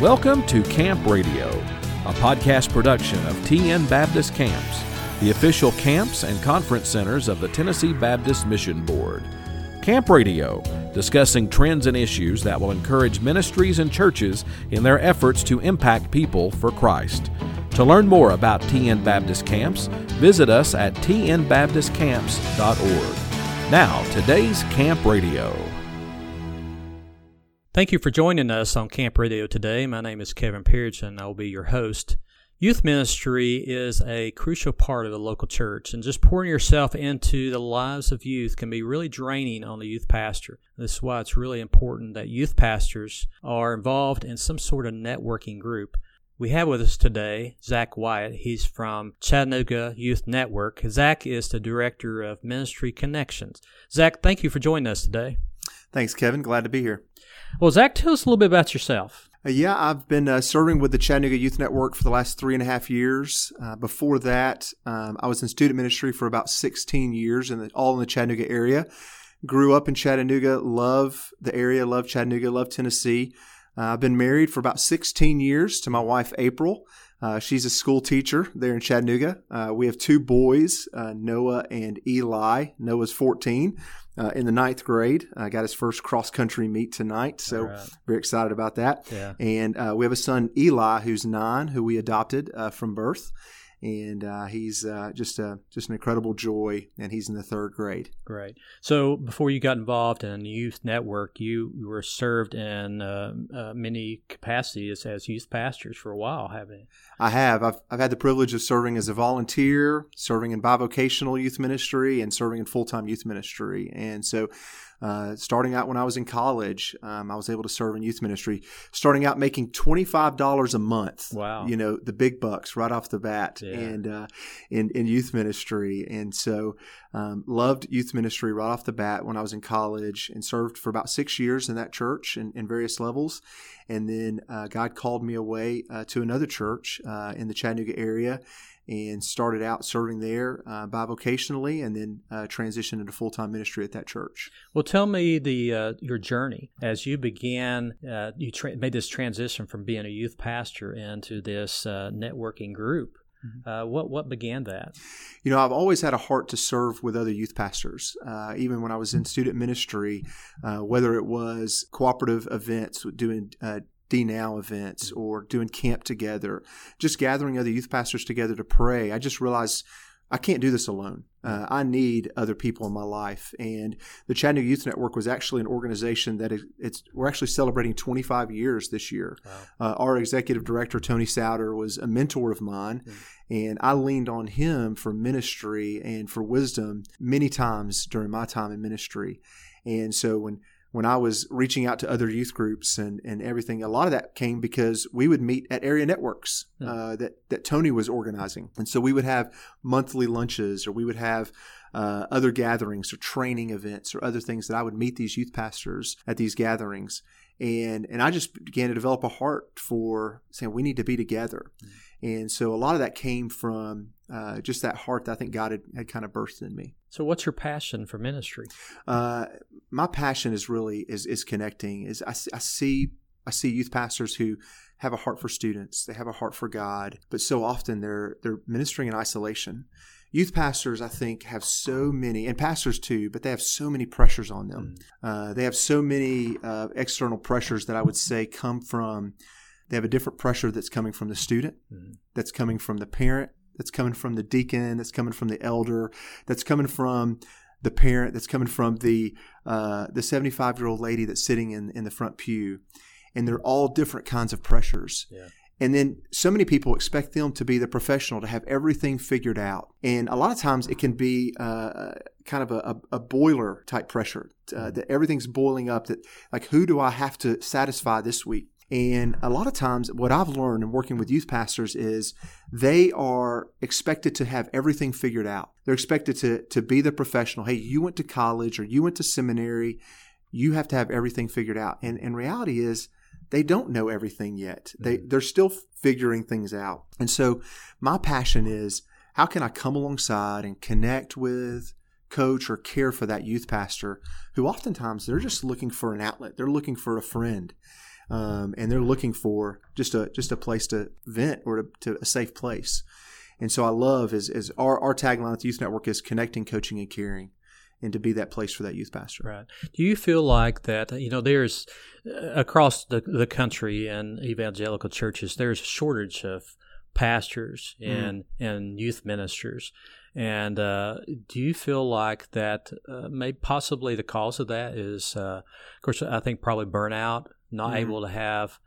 Welcome to Camp Radio, a podcast production of TN Baptist Camps, the official camps and conference centers of the Tennessee Baptist Mission Board. Camp Radio, discussing trends and issues that will encourage ministries and churches in their efforts to impact people for Christ. To learn more about TN Baptist Camps, visit us at tnbaptistcamps.org. Now, today's Camp Radio. Thank you for joining us on Camp Radio today. My name is Kevin Pearson. I will be your host. Youth ministry is a crucial part of the local church, and just pouring yourself into the lives of youth can be really draining on the youth pastor. This is why it's really important that youth pastors are involved in some sort of networking group. We have with us today Zach Wyatt. He's from Chattanooga Youth Network. Zach is the director of Ministry Connections. Zach, thank you for joining us today. Thanks, Kevin. Glad to be here. Well, Zach, tell us a little bit about yourself. Uh, yeah, I've been uh, serving with the Chattanooga Youth Network for the last three and a half years. Uh, before that, um, I was in student ministry for about 16 years, and all in the Chattanooga area. Grew up in Chattanooga, love the area, love Chattanooga, love Tennessee. Uh, I've been married for about 16 years to my wife, April. Uh, she's a school teacher there in Chattanooga. Uh, we have two boys, uh, Noah and Eli. Noah's 14 uh, in the ninth grade. Uh, got his first cross country meet tonight, so right. very excited about that. Yeah. And uh, we have a son, Eli, who's nine, who we adopted from birth and uh, he's uh, just a just an incredible joy. And he's in the third grade. Great. So before you got involved in the Youth Network, you, you were served in uh, uh, many capacities as youth pastors for a while, haven't you? I have. I've I've had the privilege of serving as a volunteer, serving in bivocational youth ministry, and serving in full time youth ministry. And so uh, starting out when I was in college, um, I was able to serve in youth ministry. Starting out making twenty five dollars a month. Wow! You know the big bucks right off the bat, yeah. and uh, in in youth ministry, and so um, loved youth ministry right off the bat when I was in college, and served for about six years in that church in, in various levels, and then uh, God called me away uh, to another church uh, in the Chattanooga area and started out serving there uh, bivocationally and then uh, transitioned into full-time ministry at that church well tell me the uh, your journey as you began uh, you tra- made this transition from being a youth pastor into this uh, networking group. Uh, what what began that? You know, I've always had a heart to serve with other youth pastors. Uh, even when I was in student ministry, uh, whether it was cooperative events, doing D Now events or doing camp together, just gathering other youth pastors together to pray. I just realized I can't do this alone. Uh, I need other people in my life. And the Chattanooga Youth Network was actually an organization that it, it's we're actually celebrating 25 years this year. Wow. Uh, our executive director Tony Souter was a mentor of mine, mm. and I leaned on him for ministry and for wisdom many times during my time in ministry. And so when when I was reaching out to other youth groups and, and everything, a lot of that came because we would meet at area networks yeah. uh, that, that Tony was organizing. And so we would have monthly lunches or we would have uh, other gatherings or training events or other things that I would meet these youth pastors at these gatherings. And, and I just began to develop a heart for saying we need to be together. Mm-hmm. And so a lot of that came from uh, just that heart that I think God had, had kind of birthed in me. So, what's your passion for ministry? Uh, my passion is really is is connecting. Is I, I see I see youth pastors who have a heart for students. They have a heart for God, but so often they're they're ministering in isolation. Youth pastors, I think, have so many, and pastors too, but they have so many pressures on them. Mm. Uh, they have so many uh, external pressures that I would say come from they have a different pressure that's coming from the student, mm-hmm. that's coming from the parent, that's coming from the deacon, that's coming from the elder, that's coming from the parent, that's coming from the uh, the 75 year old lady that's sitting in, in the front pew. And they're all different kinds of pressures. Yeah. And then so many people expect them to be the professional, to have everything figured out. And a lot of times it can be uh, kind of a, a, boiler type pressure uh, mm-hmm. that everything's boiling up. That like, who do I have to satisfy this week? And a lot of times, what I've learned in working with youth pastors is they are expected to have everything figured out. They're expected to, to be the professional. Hey, you went to college or you went to seminary. You have to have everything figured out. And, and reality is, they don't know everything yet. They, mm-hmm. they're still figuring things out. And so, my passion is how can I come alongside and connect with, coach, or care for that youth pastor who oftentimes they're just looking for an outlet, they're looking for a friend. Um, and they're looking for just a just a place to vent or to, to a safe place. And so I love is is our, our tagline at the Youth Network is connecting, coaching, and caring and to be that place for that youth pastor. Right. Do you feel like that, you know, there's uh, across the, the country and evangelical churches, there's a shortage of pastors mm. and, mm. and youth ministers. And uh, do you feel like that uh, may possibly the cause of that is, uh, of course, I think probably burnout, not mm. able to have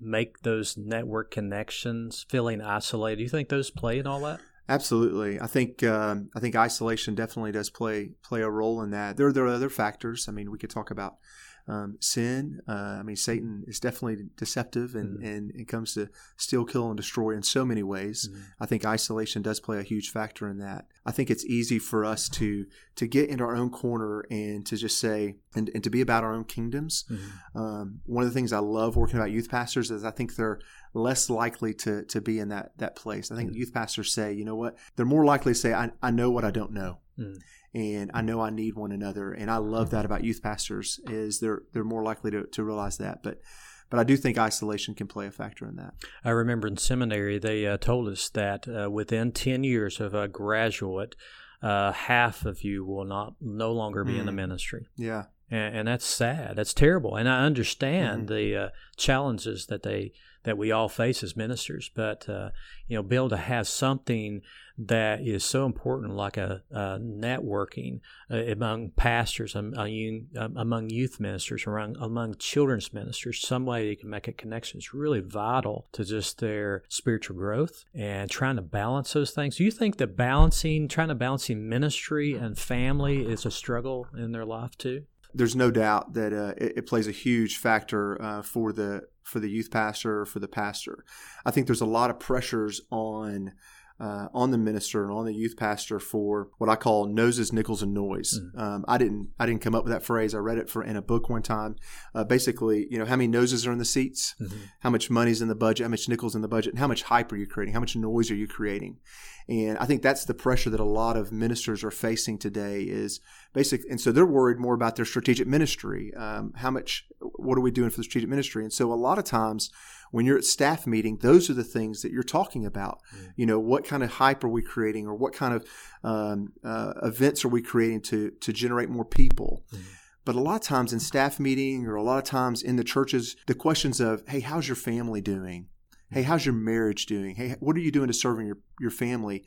make those network connections, feeling isolated. Do you think those play in all that? Absolutely, I think um, I think isolation definitely does play play a role in that. There, there are other factors. I mean, we could talk about um, sin. Uh, I mean, Satan is definitely deceptive and, mm-hmm. and it comes to steal, kill, and destroy in so many ways. Mm-hmm. I think isolation does play a huge factor in that. I think it's easy for us to to get into our own corner and to just say and, and to be about our own kingdoms. Mm-hmm. Um, one of the things I love working about youth pastors is I think they're less likely to to be in that that place. I think mm-hmm. youth pastors say, you know what, they're more likely to say, I, I know what I don't know. And I know I need one another. And I love that about youth pastors is they're they're more likely to, to realize that. But but I do think isolation can play a factor in that. I remember in seminary they uh, told us that uh, within ten years of a graduate, uh, half of you will not no longer be mm. in the mm. ministry. Yeah. And, and, that's sad. That's terrible. And I understand mm-hmm. the uh, challenges that they that we all face as ministers. But uh, you know, be able to have something that is so important, like a, a networking uh, among pastors, um, among youth ministers, around among children's ministers, some way you can make a connection is really vital to just their spiritual growth and trying to balance those things. Do you think that balancing, trying to balancing ministry and family is a struggle in their life too? There's no doubt that uh, it, it, plays a huge factor uh, for the for the youth pastor for the pastor. I think there's a lot of pressures on uh, on the minister and on the youth pastor for what I call noses, nickels, and noise. Mm. Um, I didn't I didn't come up with that phrase. I read it for in a book one time. Uh, basically, you know, how many noses are in the seats, mm-hmm. how much money's in the budget, how much nickels in the budget, and how much hype are you creating, how much noise are you creating. And I think that's the pressure that a lot of ministers are facing today is basic. And so they're worried more about their strategic ministry. Um, how much, what are we doing for the strategic ministry? And so a lot of times when you're at staff meeting, those are the things that you're talking about. Mm. You know, what kind of hype are we creating, or what kind of um, uh, events are we creating to to generate more people? Mm. But a lot of times in staff meeting, or a lot of times in the churches, the questions of, "Hey, how's your family doing? Hey, how's your marriage doing? Hey, what are you doing to serving your your family?"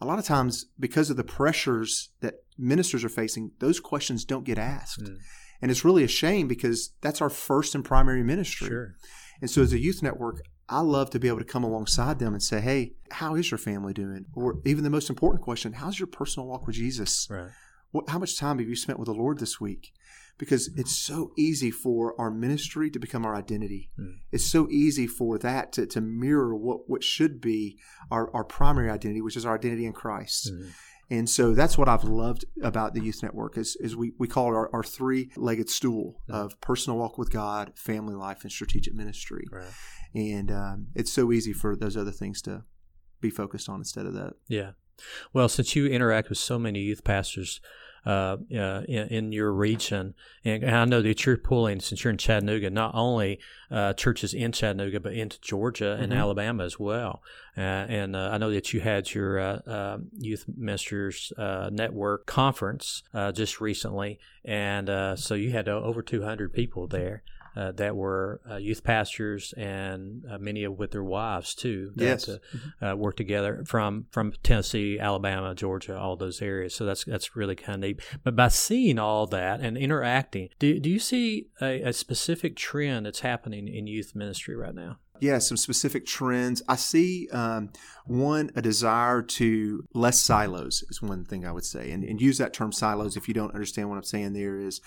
A lot of times, because of the pressures that ministers are facing, those questions don't get asked. Mm. And it's really a shame because that's our first and primary ministry. Sure. And so, as a youth network, I love to be able to come alongside them and say, "Hey, how is your family doing?" Or even the most important question: How's your personal walk with Jesus? Right. What, how much time have you spent with the Lord this week? Because it's so easy for our ministry to become our identity. Mm. It's so easy for that to, to mirror what, what should be our, our primary identity, which is our identity in Christ. Mm. And so that's what I've loved about the Youth Network is, is we, we call it our, our three-legged stool of personal walk with God, family life, and strategic ministry. Right. And um, it's so easy for those other things to be focused on instead of that. Yeah. Well, since you interact with so many youth pastors, uh, uh, in, in, your region. And, I know that you're pulling, since you're in Chattanooga, not only uh, churches in Chattanooga, but into Georgia and mm-hmm. Alabama as well. Uh, and uh, I know that you had your uh, Youth Ministers Network conference just recently. And so you had over 200 people there uh, that were uh, youth pastors and uh, many of with their wives too. That, yes, uh, mm-hmm. work together from from Tennessee, Alabama, Georgia, all those areas. So that's that's really kind of neat. But by seeing all that and interacting, do do you see a, a specific trend that's happening in youth ministry right now? yeah, some specific trends. I see um, one a desire to less silos is one thing I would say, and, and use that term silos. If you don't understand what I'm saying, there is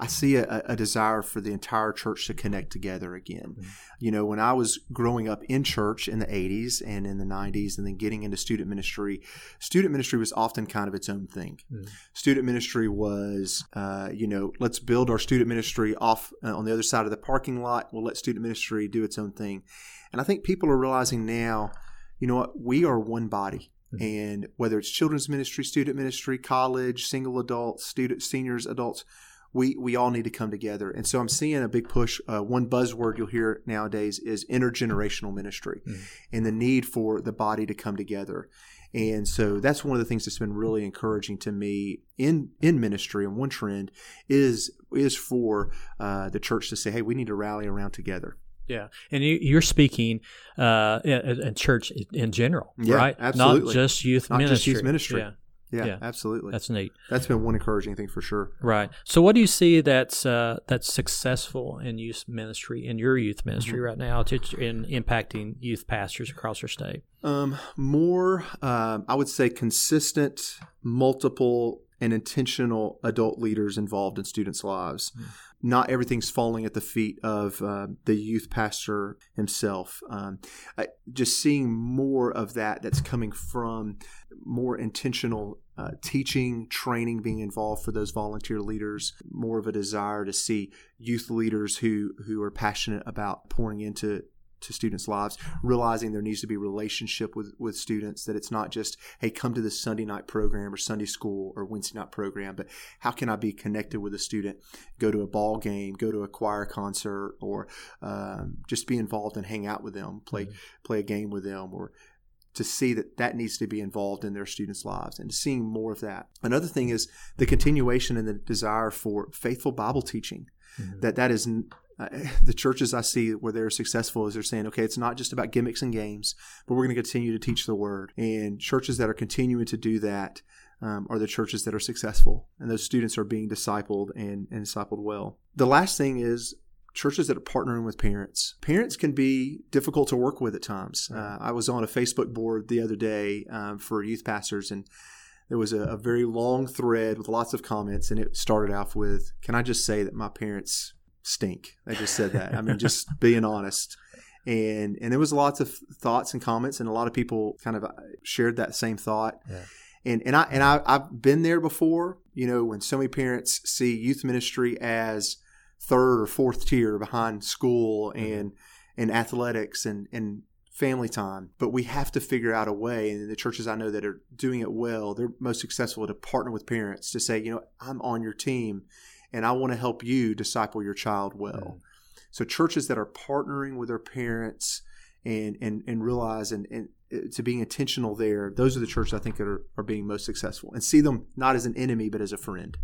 I see a, a, desire for the entire church to connect together again. Mm-hmm. You know, when I was growing up in church in the 80s and in the 90s, and then getting into student ministry, student ministry was often kind of its own thing. Mm-hmm. Student ministry was, uh, you know, let's build our student ministry off uh, on the other side of the parking lot. We'll let student ministry do its own thing. And I think people are realizing now, you know what, we are one body. Mm-hmm. And whether it's children's ministry, student ministry, college, single adults, student, seniors, adults, we we all need to come together. And so I'm seeing a big push. Uh, one buzzword you'll hear nowadays is intergenerational ministry, mm. and the need for the body to come together. And so that's one of the things that's been really encouraging to me in in ministry. And one trend is is for uh, the church to say, "Hey, we need to rally around together." Yeah, and you, are speaking uh, in, in, church in general, yeah, right? Absolutely, not just youth not ministry. Just youth ministry. Yeah. Yeah, yeah, absolutely. That's neat. That's been one encouraging thing for sure. Right. So, what do you see that's uh, that's successful in youth ministry in your youth ministry mm-hmm. right now, to, in impacting youth pastors across our state? Um, more, uh, I would say, consistent, multiple, and intentional adult leaders involved in students' lives. Mm-hmm not everything's falling at the feet of uh, the youth pastor himself. Um, I, just seeing more of that that's coming from more intentional uh, teaching, training being involved for those volunteer leaders, more of a desire to see youth leaders who, who are passionate about pouring into to students' lives, realizing there needs to be relationship with, with students, that it's not just, hey, come to this Sunday night program or Sunday school or Wednesday night program, but how can I be connected with a student? Go to a ball game, go to a choir concert, or um, just be involved and hang out with them, play mm-hmm. play a game with them, or to see that that needs to be involved in their students' lives and seeing more of that. Another thing is the continuation and the desire for faithful Bible teaching. Mm-hmm. That that is the churches I see where they're successful is they're saying, okay, it's not just about gimmicks and games, but we're going to continue to teach the word. And churches that are continuing to do that um, are the churches that are successful, and those students are being discipled and, and discipled well. The last thing is churches that are partnering with parents. Parents can be difficult to work with at times. Uh, I was on a Facebook board the other day um, for youth pastors, and there was a, a, very long thread with lots of comments, and it started off with, "Can I just say that my parents stink. I just said that. I mean, just being honest. And and there was lots of thoughts and comments, and a lot of people kind of uh, shared that same thought. Yeah. And and I and I, I've been there before. You know, when so many parents see youth ministry as third or fourth tier behind school mm-hmm. and and athletics and and family time. But we have to figure out a way, and the churches I know that are doing it well, they're most successful to partner with parents to say, you know, I'm on your team and I want to help you disciple your child well. So churches that are partnering with their parents and and and realize and, and uh, to being intentional there, those are the churches I think that are, are being most successful and see them not as an enemy but as a friend.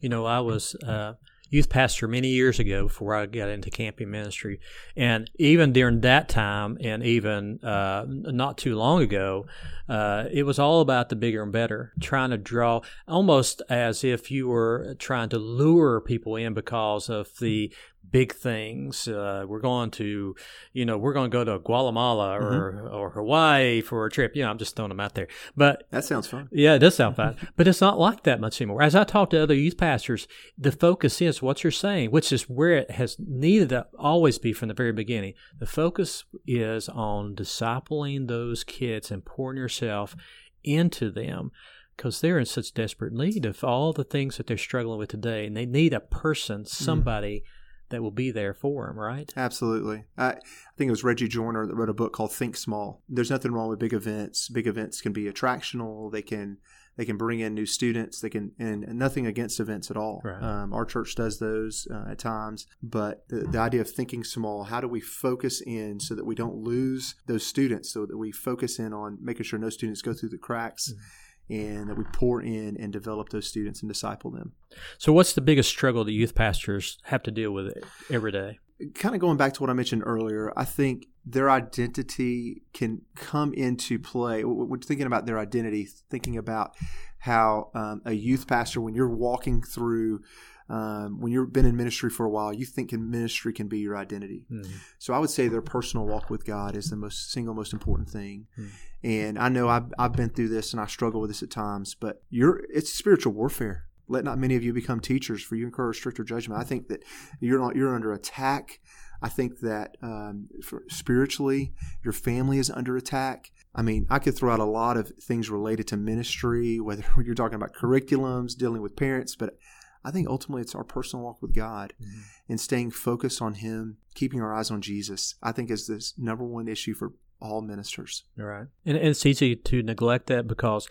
You know, I was uh, youth pastor many years ago before I got into camping ministry. And even during that time, and even uh, not too long ago, uh, it was all about the bigger and better, trying to draw almost as if you were trying to lure people in because of the big things. Uh, we're going to, you know, we're going to go to Guatemala or, mm-hmm. or Hawaii for a trip. You know, I'm just throwing them out there. But that sounds fun. Yeah, it does sound fun. but it's not like that much anymore. As I talk to other youth pastors, the focus is what you're saying, which is where it has needed to always be from the very beginning. The focus is on discipling those kids and pouring yourself into them because they're in such desperate need of all the things that they're struggling with today and they need a person mm. somebody mm that will be there for them, right? Absolutely. I, I think it was Reggie Joiner that wrote a book called Think Small. There's nothing wrong with big events. Big events can be attractional. They can they can bring in new students. They can and, and nothing against events at all. Right. Um, our church does those uh, at times, but the, the idea of thinking small. How do we focus in so that we don't lose those students? So that we focus in on making sure no students go through the cracks. Mm-hmm and that we pour in and develop those students and disciple them. So, what's the biggest struggle that youth pastors have to deal with every day? Kind of going back to what I mentioned earlier, I think their identity can come into play. When thinking about their identity, thinking about how um, a youth pastor, when you're walking through um, when you've been in ministry for a while, you think ministry can be your identity. Mm-hmm. So I would say their personal walk with God is the most single most important thing. Mm-hmm. And I know I've, I've been through this and I struggle with this at times, but you're it's spiritual warfare. Let not many of you become teachers, for you incur stricter judgment. I think that you're not, you're under attack. I think that um, spiritually, your family is under attack. I mean, I could throw out a lot of things related to ministry, whether you're talking about curriculums, dealing with parents, but I think ultimately it's our personal walk with God mm-hmm. and staying focused on Him, keeping our eyes on Jesus. I think is this number one issue for all ministers. Right, and, and it's easy to neglect that because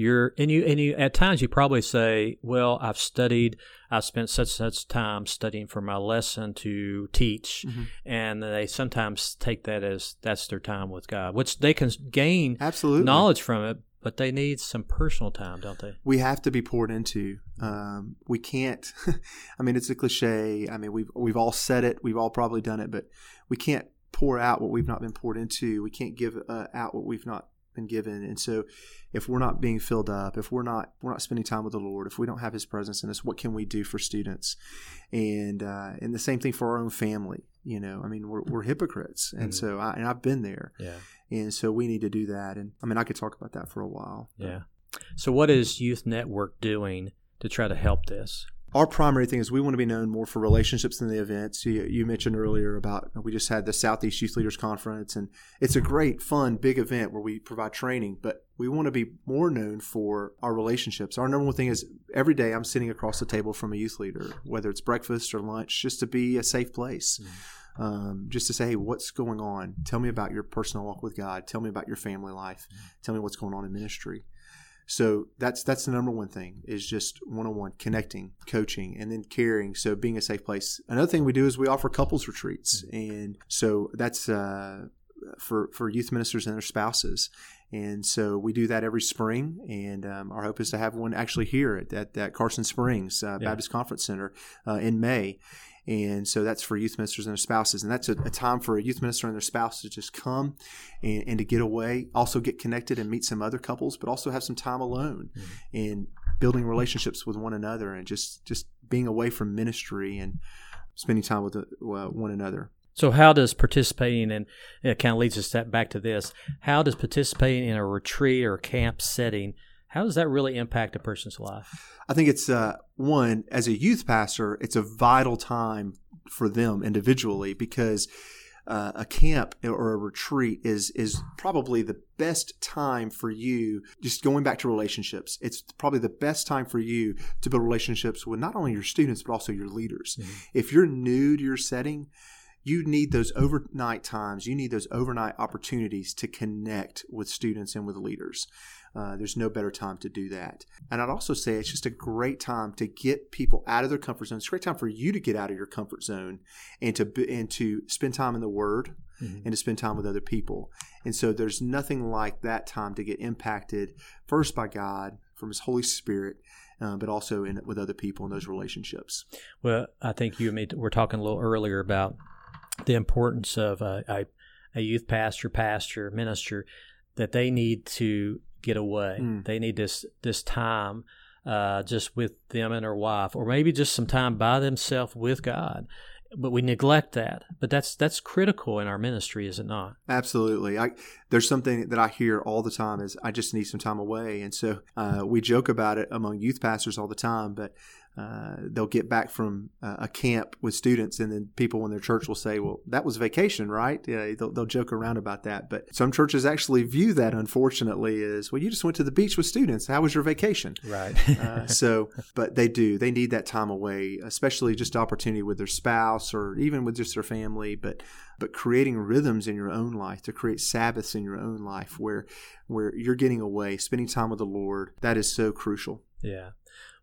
you're and you and you at times you probably say, "Well, I've studied, I've spent such such time studying for my lesson to teach," mm-hmm. and they sometimes take that as that's their time with God, which they can gain absolutely knowledge from it, but they need some personal time, don't they? We have to be poured into. Um, we can't. I mean, it's a cliche. I mean, we've we've all said it. We've all probably done it, but we can't pour out what we've not been poured into. We can't give uh, out what we've not been given. And so, if we're not being filled up, if we're not we're not spending time with the Lord, if we don't have His presence in us, what can we do for students? And uh, and the same thing for our own family. You know, I mean, we're, we're hypocrites, and mm-hmm. so I, and I've been there. Yeah. And so we need to do that. And I mean, I could talk about that for a while. Yeah. So what is Youth Network doing to try to help this? Our primary thing is we want to be known more for relationships than the events. You, you, mentioned earlier about we just had the Southeast Youth Leaders Conference, and it's a great, fun, big event where we provide training. But we want to be more known for our relationships. Our number one thing is every day I'm sitting across the table from a youth leader, whether it's breakfast or lunch, just to be a safe place. Mm-hmm. Um, just to say, hey, what's going on? Tell me about your personal walk with God. Tell me about your family life. Mm-hmm. Tell me what's going on in ministry. So that's that's the number one thing is just one on one connecting, coaching, and then caring. So being a safe place. Another thing we do is we offer couples retreats, and so that's uh, for for youth ministers and their spouses. And so we do that every spring, and um, our hope is to have one actually here at, at, at Carson Springs uh, yeah. Baptist Conference Center uh, in May. And so that's for youth ministers and their spouses. And that's a, a time for a youth minister and their spouse to just come and, and, to get away, also get connected and meet some other couples, but also have some time alone mm-hmm. and building relationships with one another and just, just being away from ministry and spending time with uh, one another. So, how does participating in it kind of leads us back to this? How does participating in a retreat or camp setting how does that really impact a person's life? I think it's uh, one as a youth pastor, it's a vital time for them individually because uh, a camp or a retreat is is probably the best time for you. Just going back to relationships, it's probably the best time for you to build relationships with not only your students but also your leaders. Mm-hmm. If you're new to your setting, you need those overnight times. You need those overnight opportunities to connect with students and with leaders. Uh, there's no better time to do that. And I'd also say it's just a great time to get people out of their comfort zone. It's a great time for you to get out of your comfort zone and to and to spend time in the Word mm-hmm. and to spend time with other people. And so there's nothing like that time to get impacted first by God from His Holy Spirit. Uh, but also in with other people in those relationships. Well, I think you and me were talking a little earlier about the importance of a, a, a youth pastor, pastor, minister, that they need to get away. Mm. They need this this time uh, just with them and their wife, or maybe just some time by themselves with God. But we neglect that. But that's that's critical in our ministry, is it not? Absolutely. I, there's something that I hear all the time is I just need some time away, and so uh, we joke about it among youth pastors all the time. But uh, they'll get back from uh, a camp with students, and then people in their church will say, "Well, that was vacation, right?" Yeah, they'll, they'll, joke around about that. But some churches actually view that, unfortunately, as well. You just went to the beach with students. How was your vacation? Right. uh, so, but they do. They need that time away, especially just opportunity with their spouse or even with just their family. But but creating rhythms in your own life to create Sabbaths in your own life where where you're getting away, spending time with the Lord. That is so crucial. Yeah.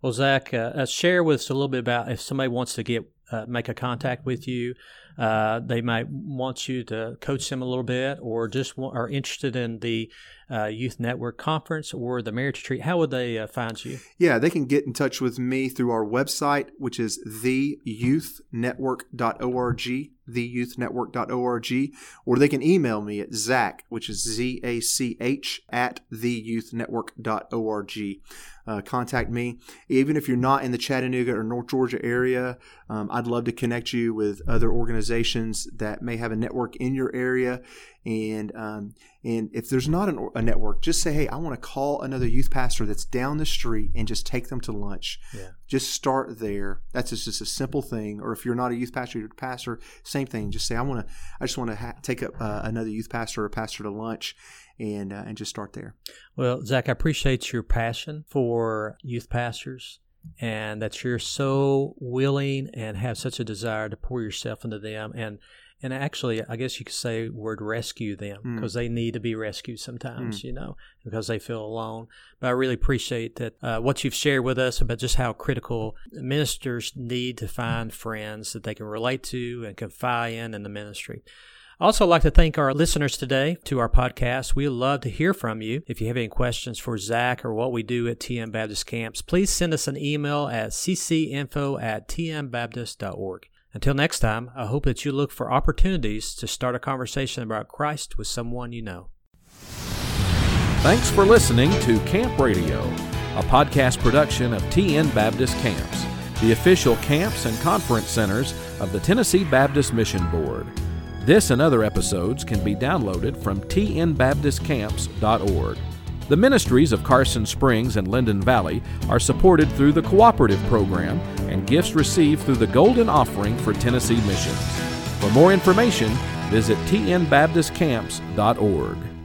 Well, Zach, uh, uh, share with us a little bit about if somebody wants to get uh, make a contact with you. Uh, they might want you to coach them a little bit, or just are interested in the uh, Youth Network Conference or the Marriage Retreat. How would they uh, find you? Yeah, they can get in touch with me through our website, which is theyouth.network.org theyouth.network.org, or they can email me at Zach, which is Z A C H, at theyouth.network.org. Uh, contact me. Even if you're not in the Chattanooga or North Georgia area, um, I'd love to connect you with other organizations that may have a network in your area. And um, and if there's not an, a network, just say, hey, I want to call another youth pastor that's down the street and just take them to lunch. Yeah. Just start there. That's just, just a simple thing. Or if you're not a youth pastor, you're a pastor, same thing. Just say, I want to, I just want to ha- take a, uh, another youth pastor or pastor to lunch and uh, and just start there. Well, Zach, I appreciate your passion for youth pastors and that you're so willing and have such a desire to pour yourself into them and and actually i guess you could say word rescue them because mm. they need to be rescued sometimes mm. you know because they feel alone but i really appreciate that uh, what you've shared with us about just how critical ministers need to find friends that they can relate to and confide in in the ministry I also like to thank our listeners today to our podcast. We love to hear from you. If you have any questions for Zach or what we do at TN Baptist Camps, please send us an email at ccinfo at tnbaptist.org. Until next time, I hope that you look for opportunities to start a conversation about Christ with someone you know. Thanks for listening to Camp Radio, a podcast production of TN Baptist Camps, the official camps and conference centers of the Tennessee Baptist Mission Board. This and other episodes can be downloaded from tnbaptistcamps.org. The ministries of Carson Springs and Linden Valley are supported through the Cooperative Program and gifts received through the Golden Offering for Tennessee Missions. For more information, visit tnbaptistcamps.org.